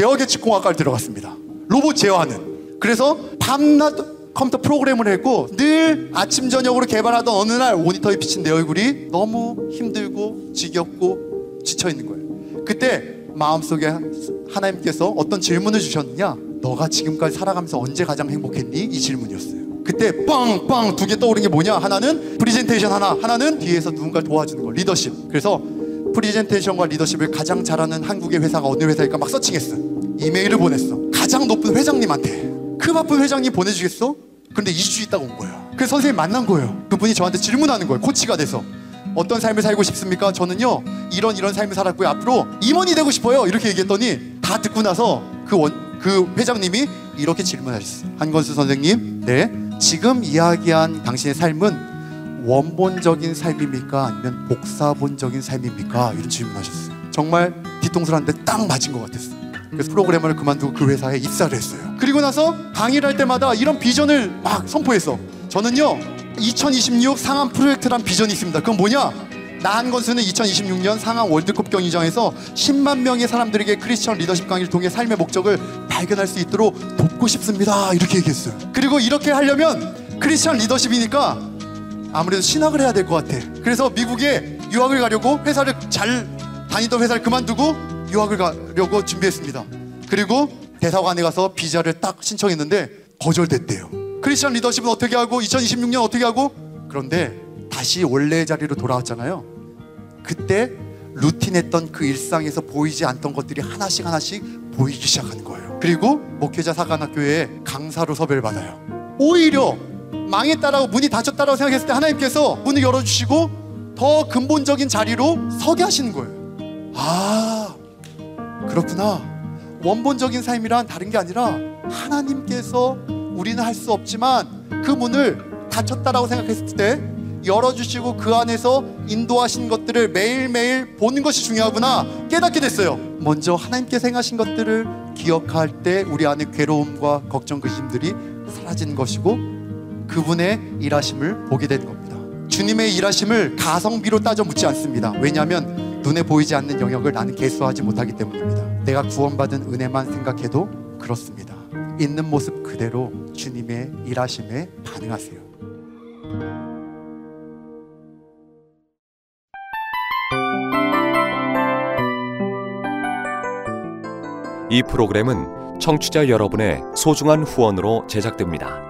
제어 계측공학과를 들어갔습니다. 로봇 제어하는. 그래서 밤낮 컴퓨터 프로그램을 했고 늘 아침 저녁으로 개발하던 어느 날 모니터에 비친 내 얼굴이 너무 힘들고 지겹고 지쳐 있는 거예요. 그때 마음속에 하나님께서 어떤 질문을 주셨느냐? 너가 지금까지 살아가면서 언제 가장 행복했니? 이 질문이었어요. 그때 빵빵 두 개 떠오른 게 뭐냐? 하나는 프리젠테이션 하나, 하나는 뒤에서 누군가를 도와주는 거, 리더십. 그래서 프리젠테이션과 리더십을 가장 잘하는 한국의 회사가 어느 회사일까 막 서칭했어. 이메일을 보냈어. 가장 높은 회장님한테. 그 바쁜 회장님 보내주겠어? 근데 2주 있다가 온 거예요. 그래서 선생님 만난 거예요. 그분이 저한테 질문하는 거예요. 코치가 돼서. 어떤 삶을 살고 싶습니까? 저는요, 이런 이런 삶을 살았고요. 앞으로 임원이 되고 싶어요. 이렇게 얘기했더니 다 듣고 나서 그 원, 그 회장님이 이렇게 질문하셨어요. 한건수 선생님, 네. 지금 이야기한 당신의 삶은 원본적인 삶입니까? 아니면 복사본적인 삶입니까? 이런 질문하셨어요. 정말 뒤통수를 한데 딱 맞은 것 같았어요. 그래서 프로그래머를 그만두고 그 회사에 입사를 했어요. 그리고 나서 강의를 할 때마다 이런 비전을 막 선포했어. 저는요, 2026 상암 프로젝트란 비전이 있습니다. 그건 뭐냐? 나한 건수는 2026년 상암 월드컵 경기장에서 10만 명의 사람들에게 크리스천 리더십 강의를 통해 삶의 목적을 발견할 수 있도록 돕고 싶습니다. 이렇게 얘기했어요. 그리고 이렇게 하려면 크리스천 리더십이니까 아무래도 신학을 해야 될 것 같아. 그래서 미국에 유학을 가려고 회사를 잘 다니던 회사를 그만두고 유학을 가려고 준비했습니다. 그리고 대사관에 가서 비자를 딱 신청했는데 거절됐대요. 크리스천 리더십은 어떻게 하고 2026년 어떻게 하고 그런데 다시 원래 자리로 돌아왔잖아요. 그때 루틴했던 그 일상에서 보이지 않던 것들이 하나씩 하나씩 보이기 시작하는 거예요. 그리고 목회자 사관학교에 강사로 섭외를 받아요. 오히려 망했다라고 문이 닫혔다라고 생각했을 때 하나님께서 문을 열어주시고 더 근본적인 자리로 서게 하시는 거예요. 아, 그렇구나. 원본적인 삶이란 다른 게 아니라 하나님께서 우리는 할 수 없지만 그 문을 닫혔다라고 생각했을 때 열어주시고 그 안에서 인도하신 것들을 매일매일 보는 것이 중요하구나 깨닫게 됐어요. 먼저 하나님께서 행하신 것들을 기억할 때 우리 안에 괴로움과 걱정, 근심들이 사라진 것이고 그분의 일하심을 보게 된 겁니다. 주님의 일하심을 가성비로 따져 묻지 않습니다. 왜냐하면 눈에 보이지 않는 영역을 나는 개수하지 못하기 때문입니다. 내가 구원받은 은혜만 생각해도 그렇습니다. 있는 모습 그대로 주님의 일하심에 반응하세요. 이 프로그램은 청취자 여러분의 소중한 후원으로 제작됩니다.